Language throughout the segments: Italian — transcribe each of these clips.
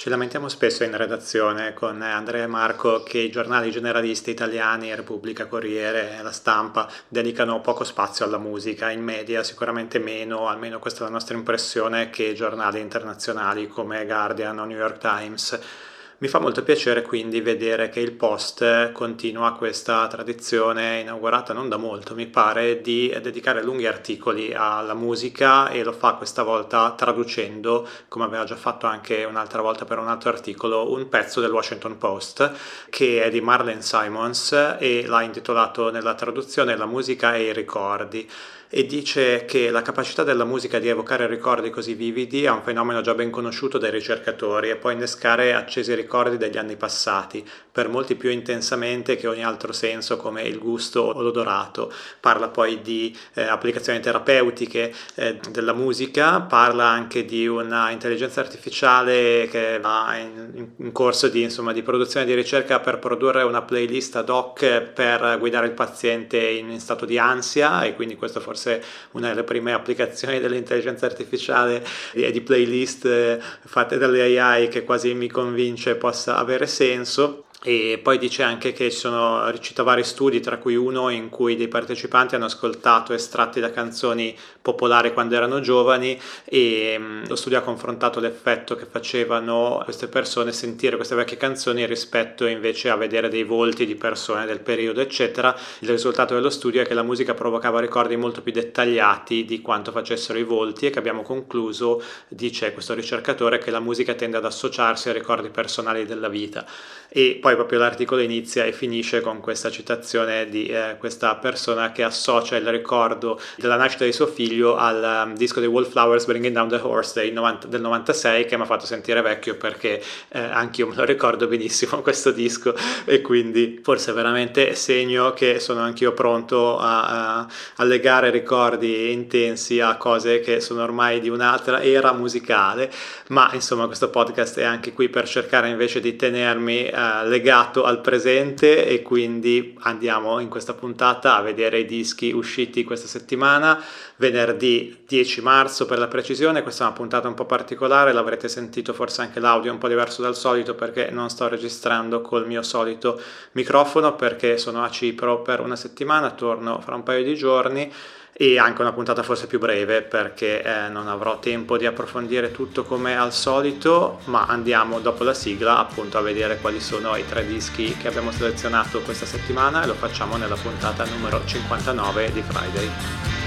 Ci lamentiamo spesso in redazione con Andrea e Marco che i giornali generalisti italiani, Repubblica, Corriere, La Stampa, dedicano poco spazio alla musica, in media sicuramente meno, almeno questa è la nostra impressione, che giornali internazionali come Guardian o New York Times. Mi fa molto piacere quindi vedere che il Post continua questa tradizione inaugurata non da molto, mi pare, di dedicare lunghi articoli alla musica e lo fa questa volta traducendo, come aveva già fatto anche un'altra volta per un altro articolo, un pezzo del Washington Post che è di Marlene Simons e l'ha intitolato nella traduzione La musica e i ricordi e dice che la capacità della musica di evocare ricordi così vividi è un fenomeno già ben conosciuto dai ricercatori e può innescare accesi ricordi degli anni passati, per molti più intensamente che ogni altro senso come il gusto o l'odorato. Parla poi di eh, applicazioni terapeutiche eh, della musica, parla anche di una intelligenza artificiale che va in, in corso di, insomma, di, produzione di ricerca per produrre una playlist ad hoc per guidare il paziente in, in stato di ansia e quindi questo forse forse una delle prime applicazioni dell'intelligenza artificiale e di playlist eh, fatte dalle AI che quasi mi convince possa avere senso e poi dice anche che ci sono, cita vari studi, tra cui uno in cui dei partecipanti hanno ascoltato estratti da canzoni popolari quando erano giovani e mm, lo studio ha confrontato l'effetto che facevano queste persone sentire queste vecchie canzoni rispetto invece a vedere dei volti di persone del periodo, eccetera. Il risultato dello studio è che la musica provocava ricordi molto più dettagliati di quanto facessero i volti e che abbiamo concluso, dice questo ricercatore, che la musica tende ad associarsi a ricordi personali della vita. E poi poi proprio l'articolo inizia e finisce con questa citazione di eh, questa persona che associa il ricordo della nascita di suo figlio al um, disco dei Wallflowers Bringing Down the Horse 90, del 96 che mi ha fatto sentire vecchio perché eh, anche io me lo ricordo benissimo questo disco. E quindi forse veramente segno che sono anch'io pronto a, a, a legare ricordi intensi a cose che sono ormai di un'altra era musicale. Ma insomma questo podcast è anche qui per cercare invece di tenermi eh, legato al presente e quindi andiamo in questa puntata a vedere i dischi usciti questa settimana, venerdì 10 marzo per la precisione, questa è una puntata un po' particolare, l'avrete sentito forse anche l'audio un po' diverso dal solito perché non sto registrando col mio solito microfono perché sono a Cipro per una settimana, torno fra un paio di giorni e anche una puntata forse più breve perché eh, non avrò tempo di approfondire tutto come al solito, ma andiamo dopo la sigla appunto a vedere quali sono i tre dischi che abbiamo selezionato questa settimana e lo facciamo nella puntata numero 59 di Friday.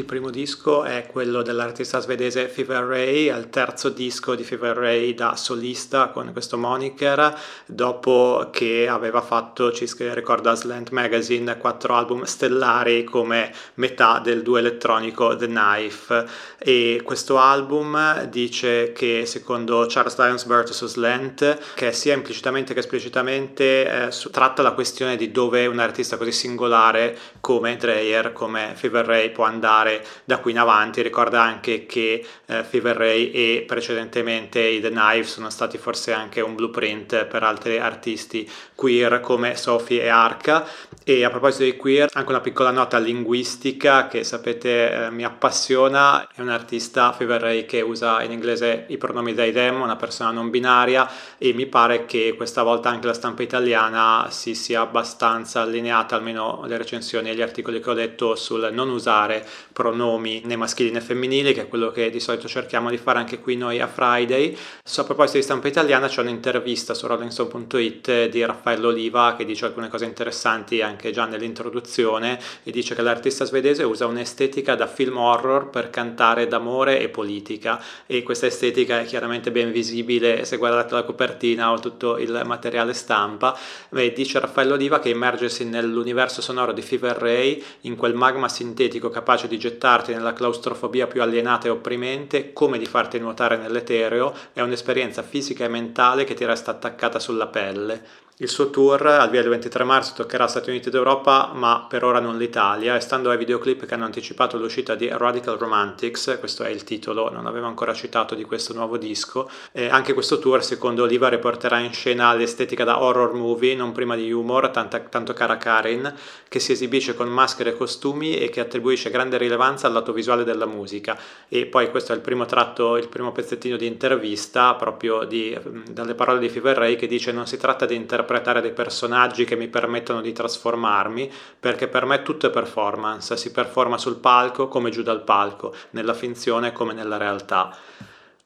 Il primo disco è quello dell'artista svedese Fever Ray, il terzo disco di Fever Ray da solista con questo moniker, dopo che aveva fatto, ci ricorda Slant Magazine, quattro album stellari come metà del duo elettronico The Knife. E questo album dice che secondo Charles Lyons vs. Slant, che sia implicitamente che esplicitamente eh, tratta la questione di dove un artista così singolare come Dreyer, come Fever Ray può andare andare da qui in avanti. Ricorda anche che eh, Fever Ray e precedentemente i The Knife sono stati forse anche un blueprint per altri artisti queer come Sophie e Arca. E a proposito di queer, anche una piccola nota linguistica che sapete eh, mi appassiona. È un artista Fever Ray che usa in inglese i pronomi they them, una persona non binaria e mi pare che questa volta anche la stampa italiana si sia abbastanza allineata, almeno le recensioni e gli articoli che ho letto sul non usare pronomi né maschili né femminili, che è quello che di solito cerchiamo di fare anche qui noi a Friday. So, a proposito di stampa italiana, c'è un'intervista su rollingstone.it di Raffaello Oliva che dice alcune cose interessanti anche già nell'introduzione e dice che l'artista svedese usa un'estetica da film horror per cantare d'amore e politica e questa estetica è chiaramente ben visibile se guardate la copertina o tutto il materiale stampa. E dice Raffaello Oliva che immergersi nell'universo sonoro di Fever Ray, in quel magma sintetico capace di gettarti nella claustrofobia più alienata e opprimente, come di farti nuotare nell'etereo, è un'esperienza fisica e mentale che ti resta attaccata sulla pelle. Il suo tour al via del 23 marzo toccherà Stati Uniti d'Europa, ma per ora non l'Italia, e stando ai videoclip che hanno anticipato l'uscita di Radical Romantics, questo è il titolo, non avevo ancora citato di questo nuovo disco, e anche questo tour secondo Oliva riporterà in scena l'estetica da horror movie, non prima di humor, tanta, tanto cara Karin, che si esibisce con maschere e costumi e che attribuisce grande rilevanza al lato visuale della musica. E poi questo è il primo tratto, il primo pezzettino di intervista proprio di, dalle parole di Fever Ray che dice non si tratta di interpretare interpretare dei personaggi che mi permettono di trasformarmi, perché per me tutto è performance, si performa sul palco come giù dal palco, nella finzione come nella realtà.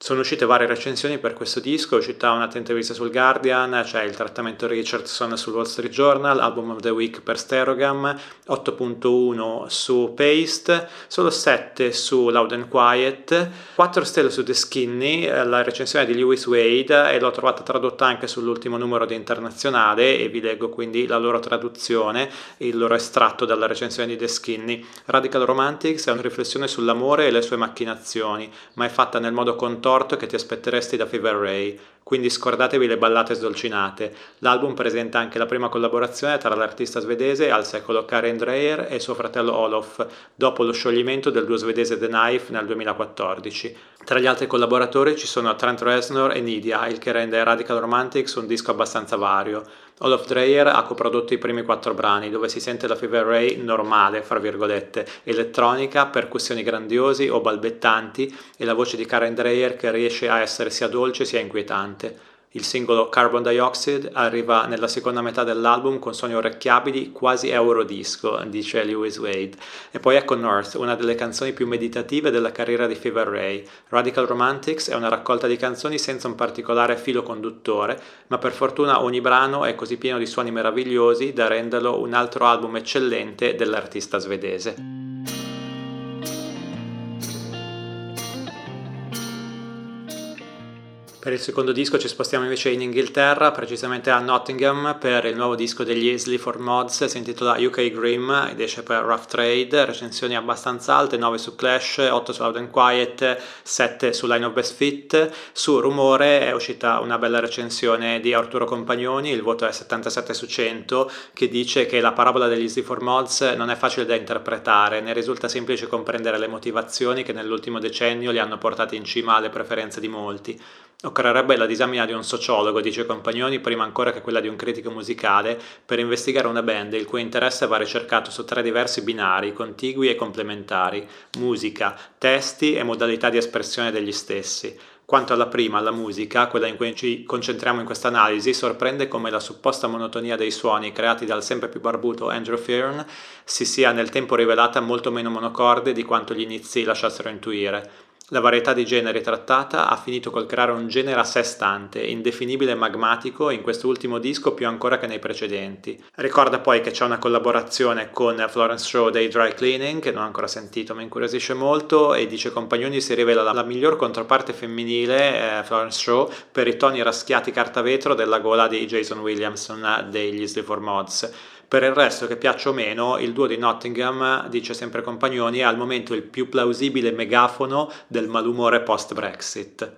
Sono uscite varie recensioni per questo disco, è uscita un'attenta intervista sul Guardian, c'è il trattamento Richardson sul Wall Street Journal, Album of the Week per Sterogam, 8.1 su Paste, solo 7 su Loud and Quiet, 4 stelle su The Skinny, la recensione di Lewis Wade e l'ho trovata tradotta anche sull'ultimo numero di Internazionale e vi leggo quindi la loro traduzione, il loro estratto dalla recensione di The Skinny. Radical Romantics è una riflessione sull'amore e le sue macchinazioni, ma è fatta nel modo contorto torto che ti aspetteresti da Fever Ray, quindi scordatevi le ballate sdolcinate. L'album presenta anche la prima collaborazione tra l'artista svedese al secolo Karen Dreyer e suo fratello Olof, dopo lo scioglimento del duo svedese The Knife nel 2014. Tra gli altri collaboratori ci sosono Trent Reznor e Nidia, il che rende Radical Romantics un disco abbastanza vario. Olaf Dreyer ha coprodotto i primi quattro brani, dove si sente la Fever Ray normale, fra virgolette, elettronica, percussioni grandiosi o balbettanti e la voce di Karen Dreyer che riesce a essere sia dolce sia inquietante. Il singolo Carbon Dioxide arriva nella seconda metà dell'album con suoni orecchiabili quasi eurodisco, dice Lewis Wade. E poi ecco North, una delle canzoni più meditative della carriera di Fever Ray. Radical Romantics è una raccolta di canzoni senza un particolare filo conduttore, ma per fortuna ogni brano è così pieno di suoni meravigliosi da renderlo un altro album eccellente dell'artista svedese. Per il secondo disco ci spostiamo invece in Inghilterra, precisamente a Nottingham, per il nuovo disco degli Isley for Mods, si intitola UK Grim ed esce per Rough Trade, recensioni abbastanza alte, 9 su Clash, 8 su Loud and Quiet, 7 su Line of Best Fit. Su Rumore è uscita una bella recensione di Arturo Compagnoni, il voto è 77 su 100, che dice che la parabola degli Isley for Mods non è facile da interpretare, ne risulta semplice comprendere le motivazioni che nell'ultimo decennio li hanno portati in cima alle preferenze di molti. Occorrerebbe la disamina di un sociologo, dice Compagnoni, prima ancora che quella di un critico musicale, per investigare una band il cui interesse va ricercato su tre diversi binari, contigui e complementari, musica, testi e modalità di espressione degli stessi. Quanto alla prima, la musica, quella in cui ci concentriamo in questa analisi, sorprende come la supposta monotonia dei suoni creati dal sempre più barbuto Andrew Fearn si sia nel tempo rivelata molto meno monocorde di quanto gli inizi lasciassero intuire. La varietà di generi trattata ha finito col creare un genere a sé stante, indefinibile e magmatico in questo ultimo disco più ancora che nei precedenti. Ricorda poi che c'è una collaborazione con Florence Shaw dei Dry Cleaning, che non ho ancora sentito, ma incuriosisce molto, e dice Compagnoni si rivela la, la miglior controparte femminile, eh, Florence Shaw, per i toni raschiati carta vetro della gola di Jason Williamson degli Sleaford Mods. Per il resto, che piaccia o meno, il duo di Nottingham, dice sempre Compagnoni, è al momento il più plausibile megafono del malumore post-Brexit.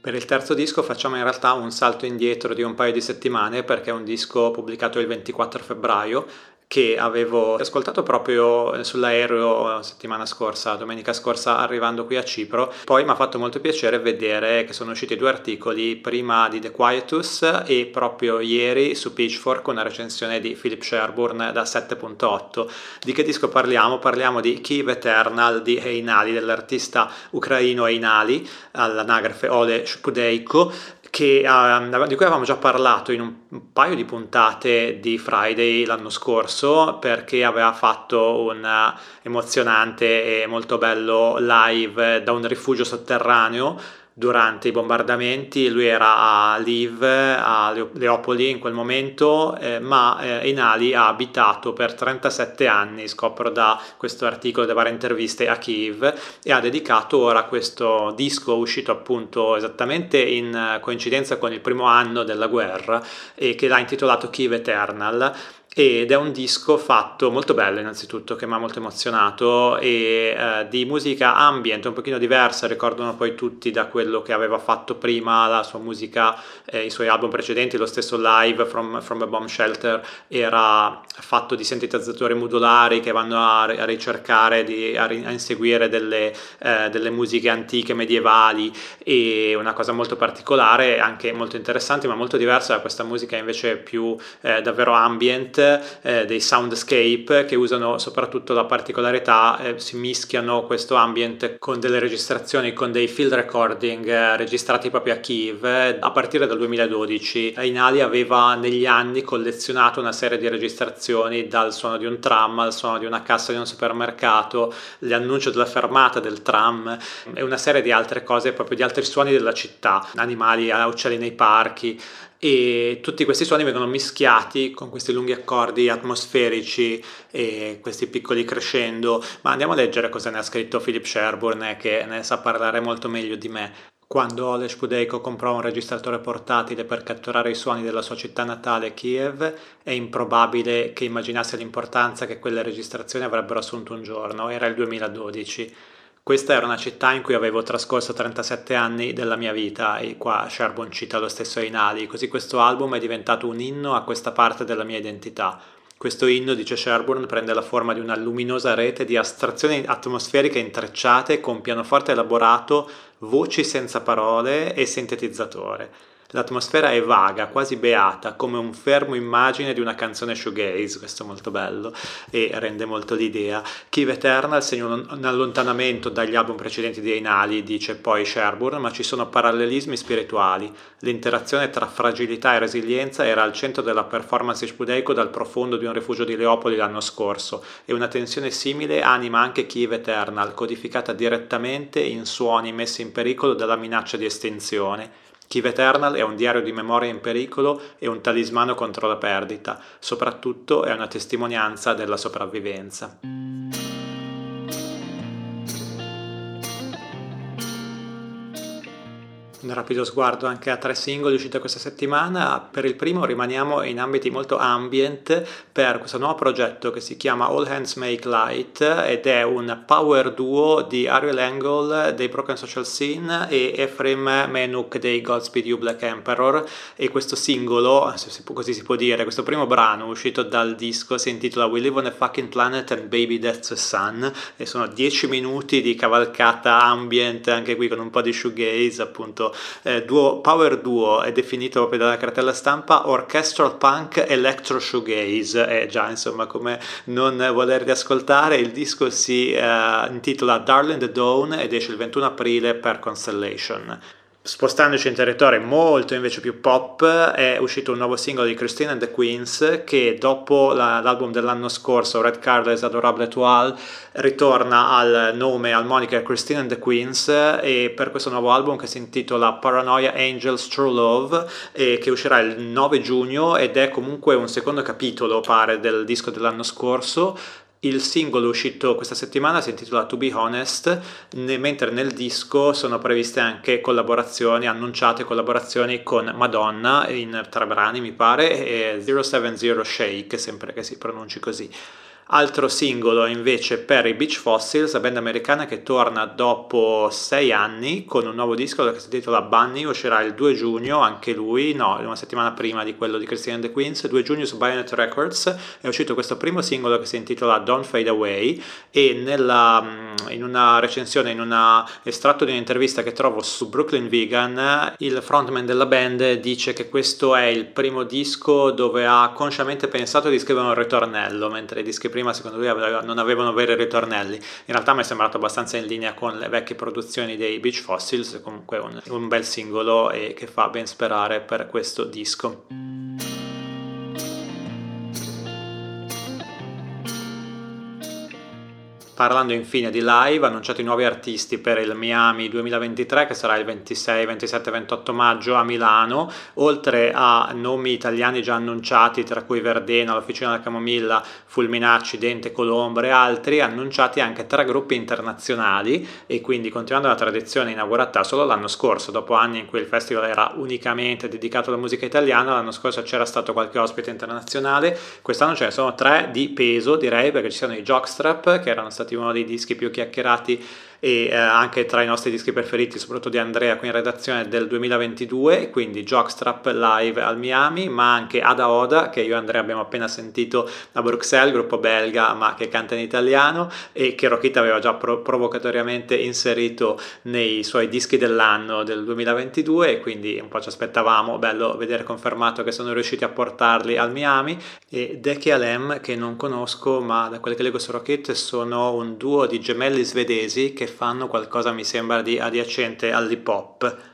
Per il terzo disco facciamo in realtà un salto indietro di un paio di settimane perché è un disco pubblicato il 24 febbraio che avevo ascoltato proprio sull'aereo settimana scorsa, domenica scorsa arrivando qui a Cipro. Poi mi ha fatto molto piacere vedere che sono usciti due articoli, prima di The Quietus e proprio ieri su Pitchfork una recensione di Philip Sherburne da 7.8. Di che disco parliamo? Parliamo di Kiev Eternal di Einali, dell'artista ucraino Einali, all'anagrafe Ole Shpudeiko, che, uh, di cui avevamo già parlato in un paio di puntate di Friday l'anno scorso perché aveva fatto un emozionante e molto bello live da un rifugio sotterraneo durante i bombardamenti, lui era a Lviv, a Leopoli in quel momento, eh, ma eh, Enali ha abitato per 37 anni, scopro da questo articolo, da varie interviste a Kiev e ha dedicato ora questo disco uscito appunto esattamente in coincidenza con il primo anno della guerra e che l'ha intitolato Kiev Eternal ed è un disco fatto molto bello innanzitutto che mi ha molto emozionato e eh, di musica ambient un pochino diversa ricordano poi tutti da quello che aveva fatto prima la sua musica eh, i suoi album precedenti lo stesso live from, from a Bomb Shelter era fatto di sintetizzatori modulari che vanno a, a ricercare di, a, a, inseguire delle, eh, delle musiche antiche medievali. E una cosa molto particolare anche molto interessante ma molto diversa da questa musica invece più eh, davvero ambient eh, dei soundscape che usano soprattutto la particolarità, eh, si mischiano questo ambient con delle registrazioni, con dei field recording eh, registrati proprio a Kiev eh, a partire dal 2012. Inali aveva negli anni collezionato una serie di registrazioni dal suono di un tram al suono di una cassa di un supermercato, l'annuncio della fermata del tram e una serie di altre cose, proprio di altri suoni della città, animali, uccelli nei parchi e tutti questi suoni vengono mischiati con questi lunghi accordi atmosferici e questi piccoli crescendo, ma andiamo a leggere cosa ne ha scritto Philip Sherburne che ne sa parlare molto meglio di me. Quando Oleg Pudeiko comprò un registratore portatile per catturare i suoni della sua città natale, Kiev, è improbabile che immaginasse l'importanza che quelle registrazioni avrebbero assunto un giorno, era il 2012. Questa era una città in cui avevo trascorso 37 anni della mia vita e qua Sherborne cita lo stesso Ainali, così questo album è diventato un inno a questa parte della mia identità. Questo inno, dice Sherburne, prende la forma di una luminosa rete di astrazioni atmosferiche intrecciate con pianoforte elaborato, voci senza parole e sintetizzatore. L'atmosfera è vaga, quasi beata, come un fermo immagine di una canzone shoegaze, questo è molto bello e rende molto l'idea. Kiv Eternal segna un allontanamento dagli album precedenti di Einali, dice poi Sherburne, ma ci sono parallelismi spirituali. L'interazione tra fragilità e resilienza era al centro della performance di dal profondo di un rifugio di Leopoli l'anno scorso e una tensione simile anima anche Kiv Eternal, codificata direttamente in suoni messi in pericolo dalla minaccia di estinzione. Kiv Eternal è un diario di memoria in pericolo e un talismano contro la perdita, soprattutto è una testimonianza della sopravvivenza. Un rapido sguardo anche a tre singoli usciti questa settimana. Per il primo rimaniamo in ambiti molto ambient per questo nuovo progetto che si chiama All Hands Make Light ed è un power duo di Ariel Angle dei Broken Social Scene e Ephraim Menuk dei Godspeed You Black Emperor e questo singolo, così si può dire, questo primo brano uscito dal disco si intitola We Live on a Fucking Planet and Baby That's a Sun e sono 10 minuti di cavalcata ambient anche qui con un po' di shoegaze appunto eh, duo, power duo è definito proprio dalla cartella stampa orchestral punk electro shoegaze. È già insomma come non volerli ascoltare il disco si eh, intitola Darling the Dawn ed esce il 21 aprile per Constellation Spostandoci in territori molto invece più pop, è uscito un nuovo singolo di Christine and the Queens che dopo la, l'album dell'anno scorso, Red Card Adorable Toile, ritorna al nome, al moniker Christine and the Queens e per questo nuovo album che si intitola Paranoia Angels True Love e che uscirà il 9 giugno ed è comunque un secondo capitolo, pare, del disco dell'anno scorso il singolo uscito questa settimana si intitola To Be Honest, mentre nel disco sono previste anche collaborazioni, annunciate collaborazioni con Madonna in tre brani mi pare e 070 Shake, sempre che si pronunci così. Altro singolo invece per i Beach Fossils, la band americana che torna dopo sei anni con un nuovo disco che si intitola Bunny, uscirà il 2 giugno, anche lui, no, una settimana prima di quello di Christine and the Queens, 2 giugno su Bayonet Records è uscito questo primo singolo che si intitola Don't Fade Away e nella, mm, in una recensione, in un estratto di un'intervista che trovo su Brooklyn Vegan, il frontman della band dice che questo è il primo disco dove ha consciamente pensato di scrivere un ritornello, mentre i dischi prima prima secondo lui non avevano veri ritornelli. In realtà mi è sembrato abbastanza in linea con le vecchie produzioni dei Beach Fossils, comunque un, un bel singolo e che fa ben sperare per questo disco. Parlando infine di live, annunciati nuovi artisti per il Miami 2023 che sarà il 26, 27 28 maggio a Milano, oltre a nomi italiani già annunciati tra cui Verdena, l'Officina della Camomilla, Fulminacci, Dente, Colombre e altri, annunciati anche tre gruppi internazionali e quindi continuando la tradizione inaugurata solo l'anno scorso, dopo anni in cui il festival era unicamente dedicato alla musica italiana, l'anno scorso c'era stato qualche ospite internazionale, quest'anno ce ne sono tre di peso direi perché ci sono i Jockstrap che erano stati stati uno dei dischi più chiacchierati e eh, anche tra i nostri dischi preferiti, soprattutto di Andrea qui in redazione del 2022, quindi Jockstrap live al Miami, ma anche Ada Oda che io e Andrea abbiamo appena sentito a Bruxelles, gruppo belga ma che canta in italiano e che Rokita aveva già pro- provocatoriamente inserito nei suoi dischi dell'anno del 2022 e quindi un po' ci aspettavamo, bello vedere confermato che sono riusciti a portarli al Miami. E Deki Alem che non conosco ma da quelle che leggo su Rocket sono un duo di gemelli svedesi che fanno qualcosa mi sembra di adiacente all'hip hop.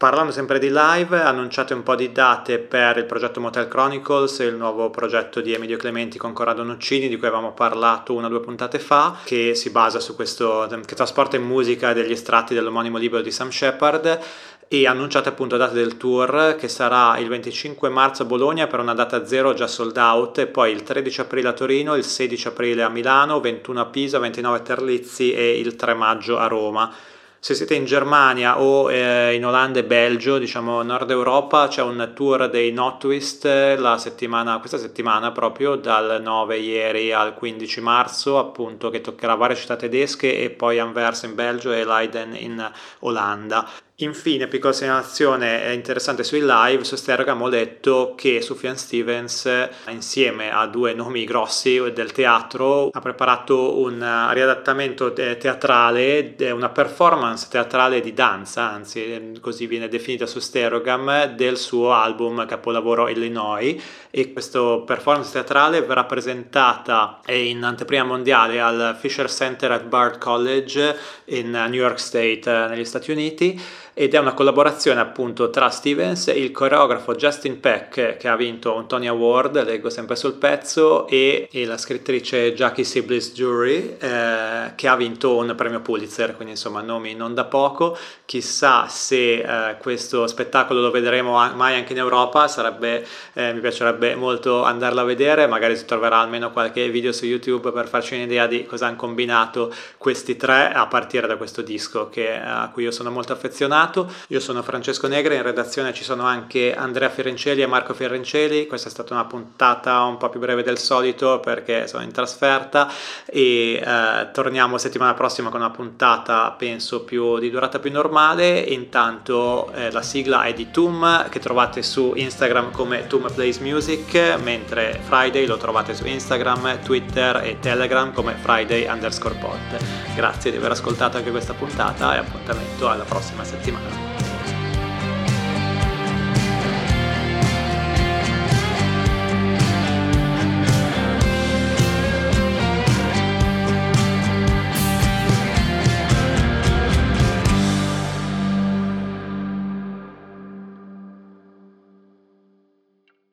Parlando sempre di live, annunciate un po' di date per il progetto Motel Chronicles, il nuovo progetto di Emilio Clementi con Corrado Nuccini, di cui avevamo parlato una o due puntate fa, che si basa su questo, che trasporta in musica degli estratti dell'omonimo libro di Sam Shepard. E annunciate appunto date del tour che sarà il 25 marzo a Bologna per una data zero già sold out e poi il 13 aprile a Torino, il 16 aprile a Milano, 21 a Pisa, 29 a Terlizzi e il 3 maggio a Roma se siete in Germania o eh, in Olanda e Belgio, diciamo Nord Europa, c'è un tour dei Notwist la settimana, questa settimana proprio dal 9 ieri al 15 marzo, appunto che toccherà varie città tedesche e poi Anvers in Belgio e Leiden in Olanda. Infine, piccola segnalazione interessante sui live, su Stergam ho letto che Sufjan Stevens, insieme a due nomi grossi del teatro, ha preparato un riadattamento teatrale, una performance teatrale di danza, anzi così viene definita su Sterogam, del suo album capolavoro Illinois. E questa performance teatrale verrà presentata in anteprima mondiale al Fisher Center at Bard College in New York State negli Stati Uniti ed è una collaborazione appunto tra Stevens e il coreografo Justin Peck che ha vinto un Tony Award, leggo sempre sul pezzo, e, e la scrittrice Jackie Siblis Jury eh, che ha vinto un premio Pulitzer, quindi insomma nomi non da poco. Chissà se eh, questo spettacolo lo vedremo mai anche in Europa, sarebbe, eh, mi piacerebbe molto andarlo a vedere, magari si troverà almeno qualche video su YouTube per farci un'idea di cosa hanno combinato questi tre a partire da questo disco che, a cui io sono molto affezionato Senato. Io sono Francesco Negre, in redazione ci sono anche Andrea Fiorencelli e Marco Fiorencelli. Questa è stata una puntata un po' più breve del solito perché sono in trasferta e eh, torniamo settimana prossima con una puntata penso più di durata più normale. Intanto eh, la sigla è di Tum che trovate su Instagram come Tum Plays Music, mentre Friday lo trovate su Instagram, Twitter e Telegram come Friday underscore pod. Grazie di aver ascoltato anche questa puntata e appuntamento alla prossima settimana settimana.